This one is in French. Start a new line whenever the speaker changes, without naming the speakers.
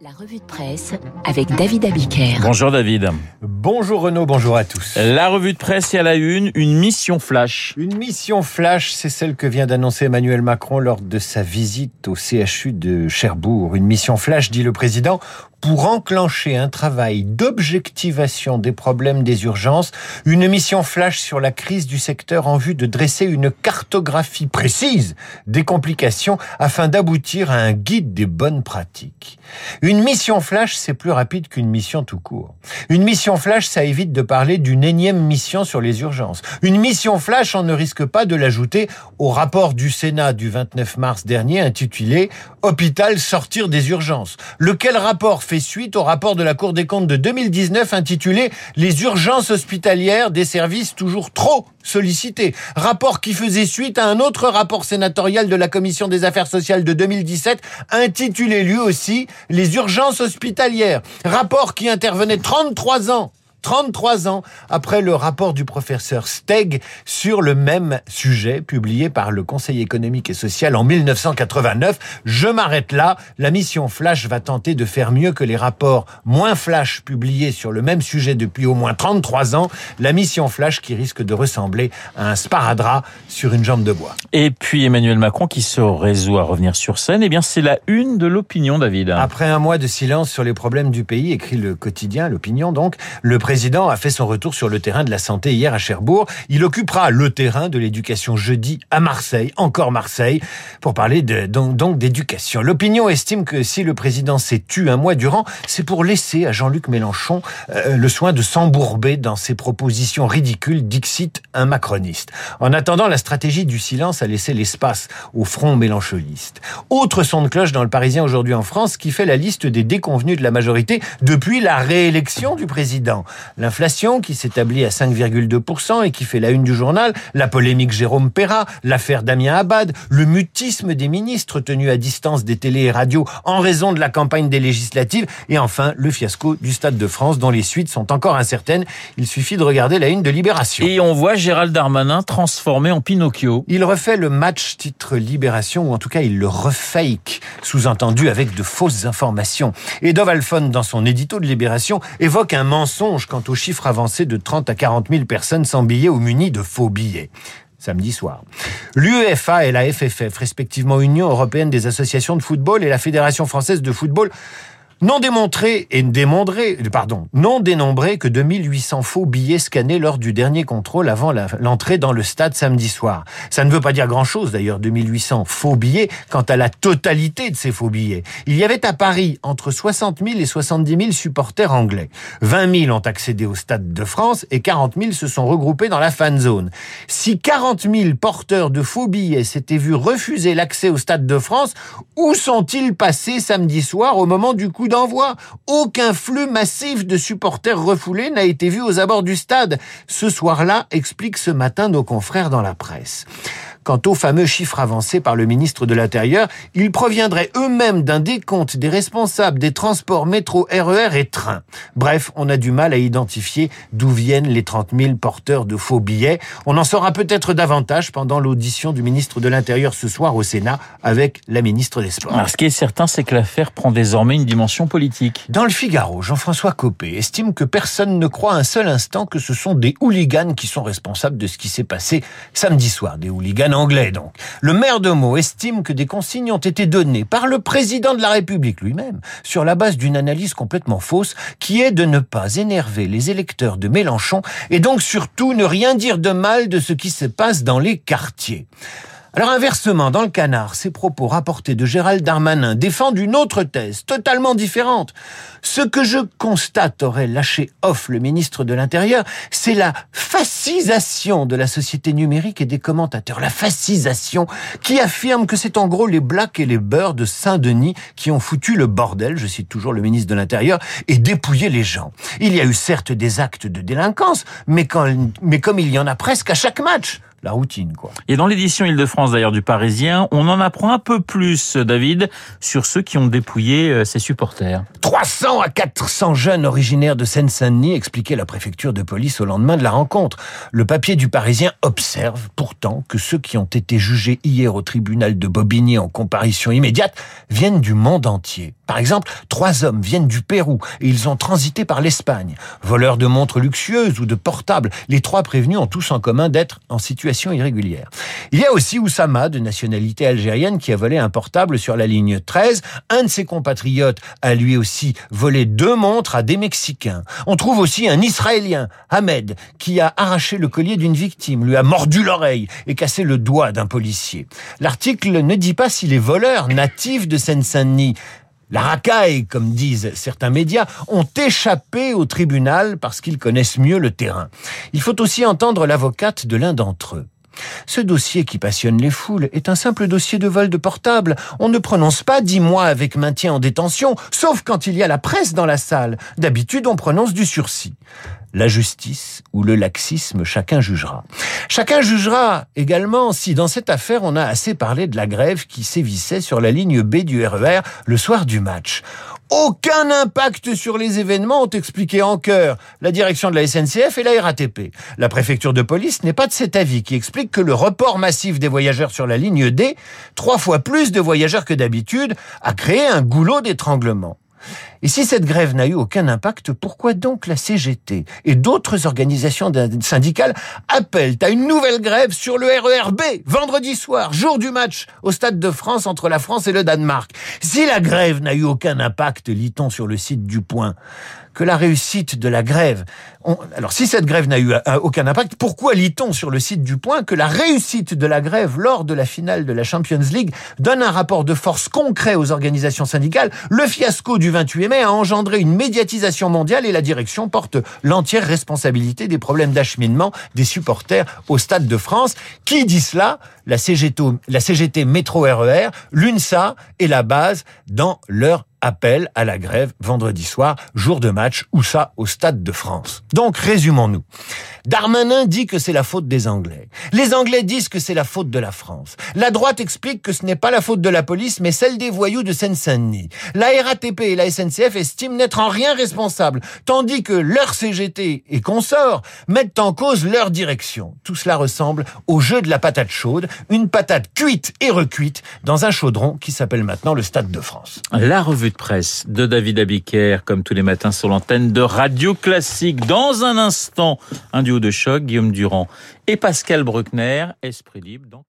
La revue de presse avec David Abiker.
Bonjour David.
Bonjour Renaud, bonjour à tous.
La revue de presse est à la une, une mission flash.
Une mission flash, c'est celle que vient d'annoncer Emmanuel Macron lors de sa visite au CHU de Cherbourg. Une mission flash, dit le président, pour enclencher un travail d'objectivation des problèmes des urgences, une mission flash sur la crise du secteur en vue de dresser une cartographie précise des complications afin d'aboutir à un guide des bonnes pratiques. Une mission flash, c'est plus rapide qu'une mission tout court. Une mission flash, ça évite de parler d'une énième mission sur les urgences. Une mission flash, on ne risque pas de l'ajouter au rapport du Sénat du 29 mars dernier intitulé Hôpital sortir des urgences. Lequel rapport fait suite au rapport de la Cour des comptes de 2019 intitulé Les urgences hospitalières des services toujours trop sollicités. Rapport qui faisait suite à un autre rapport sénatorial de la Commission des affaires sociales de 2017 intitulé lui aussi Les urgences hospitalières. Rapport qui intervenait 33 ans 33 ans après le rapport du professeur Steg sur le même sujet publié par le Conseil économique et social en 1989. Je m'arrête là. La mission Flash va tenter de faire mieux que les rapports moins Flash publiés sur le même sujet depuis au moins 33 ans. La mission Flash qui risque de ressembler à un sparadrap sur une jambe de bois.
Et puis Emmanuel Macron qui se résout à revenir sur scène, eh bien c'est la une de l'opinion, David.
Après un mois de silence sur les problèmes du pays, écrit le quotidien, l'opinion donc, le président a fait son retour sur le terrain de la santé hier à Cherbourg. Il occupera le terrain de l'éducation jeudi à Marseille, encore Marseille, pour parler donc d'éducation. L'opinion estime que si le président s'est tu un mois durant, c'est pour laisser à Jean-Luc Mélenchon euh, le soin de s'embourber dans ses propositions ridicules, dixit un macroniste. En attendant, la stratégie du silence a laissé l'espace au front mélanchoniste. Autre son de cloche dans le Parisien aujourd'hui en France qui fait la liste des déconvenus de la majorité depuis la réélection du président. L'inflation qui s'établit à 5,2% et qui fait la une du journal, la polémique Jérôme Perra, l'affaire Damien Abad, le mutisme des ministres tenus à distance des télés et radios en raison de la campagne des législatives et enfin le fiasco du Stade de France dont les suites sont encore incertaines. Il suffit de regarder la une de Libération.
Et on voit Gérald Darmanin transformé en Pinocchio.
Il refait le match titre Libération ou en tout cas il le refake, sous-entendu avec de fausses informations. Et Dovalfon dans son édito de Libération évoque un mensonge quant au chiffre avancé de 30 à 40 000 personnes sans billets ou munies de faux billets samedi soir. L'UEFA et la FFF, respectivement Union européenne des associations de football et la Fédération française de football, non démontré et démontré, pardon, non dénombré que 2800 faux billets scannés lors du dernier contrôle avant l'entrée dans le stade samedi soir. Ça ne veut pas dire grand chose d'ailleurs, 2800 faux billets quant à la totalité de ces faux billets. Il y avait à Paris entre 60 000 et 70 000 supporters anglais. 20 000 ont accédé au stade de France et 40 000 se sont regroupés dans la fan zone. Si 40 000 porteurs de faux billets s'étaient vus refuser l'accès au stade de France, où sont-ils passés samedi soir au moment du coup d'envoi. Aucun flux massif de supporters refoulés n'a été vu aux abords du stade. Ce soir-là, explique ce matin nos confrères dans la presse. Quant aux fameux chiffres avancés par le ministre de l'Intérieur, ils proviendraient eux-mêmes d'un décompte des responsables des transports métro, RER et train. Bref, on a du mal à identifier d'où viennent les 30 000 porteurs de faux billets. On en saura peut-être davantage pendant l'audition du ministre de l'Intérieur ce soir au Sénat avec la ministre des Sports.
Alors, ce qui est certain, c'est que l'affaire prend désormais une dimension politique.
Dans le Figaro, Jean-François Copé estime que personne ne croit un seul instant que ce sont des hooligans qui sont responsables de ce qui s'est passé samedi soir. Des hooligans donc. Le maire de Meaux estime que des consignes ont été données par le président de la République lui-même sur la base d'une analyse complètement fausse qui est de ne pas énerver les électeurs de Mélenchon et donc surtout ne rien dire de mal de ce qui se passe dans les quartiers. Alors inversement, dans le canard, ces propos rapportés de Gérald Darmanin défendent une autre thèse, totalement différente. Ce que je constate aurait lâché off le ministre de l'Intérieur, c'est la fascisation de la société numérique et des commentateurs. La fascisation qui affirme que c'est en gros les blacks et les beurs de Saint-Denis qui ont foutu le bordel, je cite toujours le ministre de l'Intérieur, et dépouillé les gens. Il y a eu certes des actes de délinquance, mais, comme il y en a presque à chaque match la routine, quoi.
Et dans l'édition Île-de-France d'ailleurs du Parisien, on en apprend un peu plus, David, sur ceux qui ont dépouillé euh, ses supporters.
300 à 400 jeunes originaires de Seine-Saint-Denis, expliquait la préfecture de police au lendemain de la rencontre. Le papier du Parisien observe pourtant que ceux qui ont été jugés hier au tribunal de Bobigny en comparution immédiate viennent du monde entier. Par exemple, trois hommes viennent du Pérou et ils ont transité par l'Espagne. Voleurs de montres luxueuses ou de portables, les trois prévenus ont tous en commun d'être en situation irrégulière. Il y a aussi Oussama, de nationalité algérienne, qui a volé un portable sur la ligne 13. Un de ses compatriotes a lui aussi volé deux montres à des Mexicains. On trouve aussi un Israélien, Ahmed, qui a arraché le collier d'une victime, lui a mordu l'oreille et cassé le doigt d'un policier. L'article ne dit pas si les voleurs natifs de Seine-Saint-Denis la racaille, comme disent certains médias, ont échappé au tribunal parce qu'ils connaissent mieux le terrain. Il faut aussi entendre l'avocate de l'un d'entre eux. Ce dossier qui passionne les foules est un simple dossier de vol de portable. On ne prononce pas dix mois avec maintien en détention, sauf quand il y a la presse dans la salle. D'habitude, on prononce du sursis. La justice ou le laxisme, chacun jugera. Chacun jugera également si dans cette affaire on a assez parlé de la grève qui sévissait sur la ligne B du RER e le soir du match. Aucun impact sur les événements ont expliqué en chœur la direction de la SNCF et la RATP. La préfecture de police n'est pas de cet avis qui explique que le report massif des voyageurs sur la ligne D, trois fois plus de voyageurs que d'habitude, a créé un goulot d'étranglement. Et si cette grève n'a eu aucun impact, pourquoi donc la CGT et d'autres organisations syndicales appellent à une nouvelle grève sur le RERB vendredi soir, jour du match au Stade de France entre la France et le Danemark? Si la grève n'a eu aucun impact, lit-on sur le site du Point, que la réussite de la grève. alors si cette grève n'a eu euh, aucun impact, pourquoi lit-on sur le site du Point que la réussite de la grève lors de la finale de la Champions League donne un rapport de force concret aux organisations syndicales? Le fiasco du 28 mai a engendré une médiatisation mondiale et la direction porte l'entière responsabilité des problèmes d'acheminement des supporters au Stade de France. Qui dit cela? La CGT, la CGT Métro RER, l'UNSA et la base dans leur appel à la grève vendredi soir, jour de match, ou ça au Stade de France. Donc résumons-nous. Darmanin dit que c'est la faute des Anglais. Les Anglais disent que c'est la faute de la France. La droite explique que ce n'est pas la faute de la police, mais celle des voyous de Seine-Saint-Denis. La RATP et la SNCF estiment n'être en rien responsables, tandis que leur CGT et consorts mettent en cause leur direction. Tout cela ressemble au jeu de la patate chaude, une patate cuite et recuite dans un chaudron qui s'appelle maintenant le Stade de France.
La revue de presse de David Abiker, comme tous les matins sur l'antenne de Radio Classique. Dans un instant, un duo de choc, Guillaume Durand et Pascal Bruckner, Esprit Libre.